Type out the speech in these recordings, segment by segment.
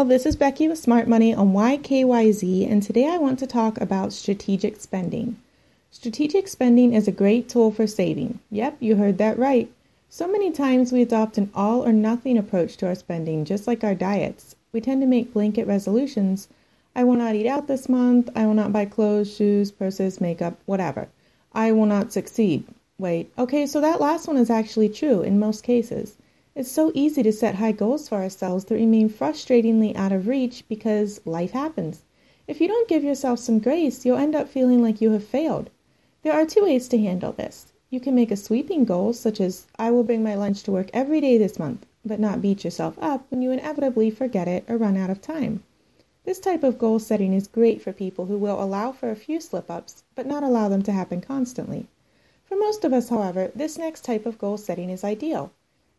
all, this is Becky with Smart Money on YKYZ, and today I want to talk about strategic spending. Strategic spending is a great tool for saving. Yep, you heard that right. So many times we adopt an all or nothing approach to our spending, just like our diets. We tend to make blanket resolutions. I will not eat out this month. I will not buy clothes, shoes, purses, makeup, whatever. I will not succeed. Wait, okay, so that last one is actually true in most cases. It's so easy to set high goals for ourselves that remain frustratingly out of reach because life happens. If you don't give yourself some grace, you'll end up feeling like you have failed. There are two ways to handle this. You can make a sweeping goal, such as, I will bring my lunch to work every day this month, but not beat yourself up when you inevitably forget it or run out of time. This type of goal setting is great for people who will allow for a few slip ups, but not allow them to happen constantly. For most of us, however, this next type of goal setting is ideal.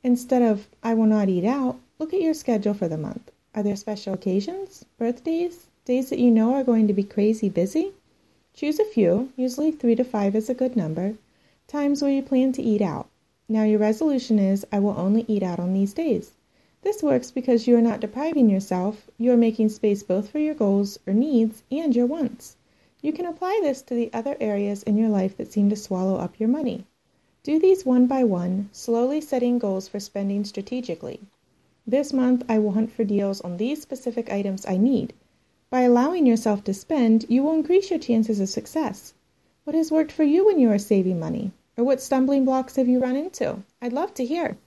Instead of, I will not eat out, look at your schedule for the month. Are there special occasions, birthdays, days that you know are going to be crazy busy? Choose a few, usually three to five is a good number, times where you plan to eat out. Now your resolution is, I will only eat out on these days. This works because you are not depriving yourself, you are making space both for your goals or needs and your wants. You can apply this to the other areas in your life that seem to swallow up your money. Do these one by one, slowly setting goals for spending strategically. This month, I will hunt for deals on these specific items I need. By allowing yourself to spend, you will increase your chances of success. What has worked for you when you are saving money? Or what stumbling blocks have you run into? I'd love to hear.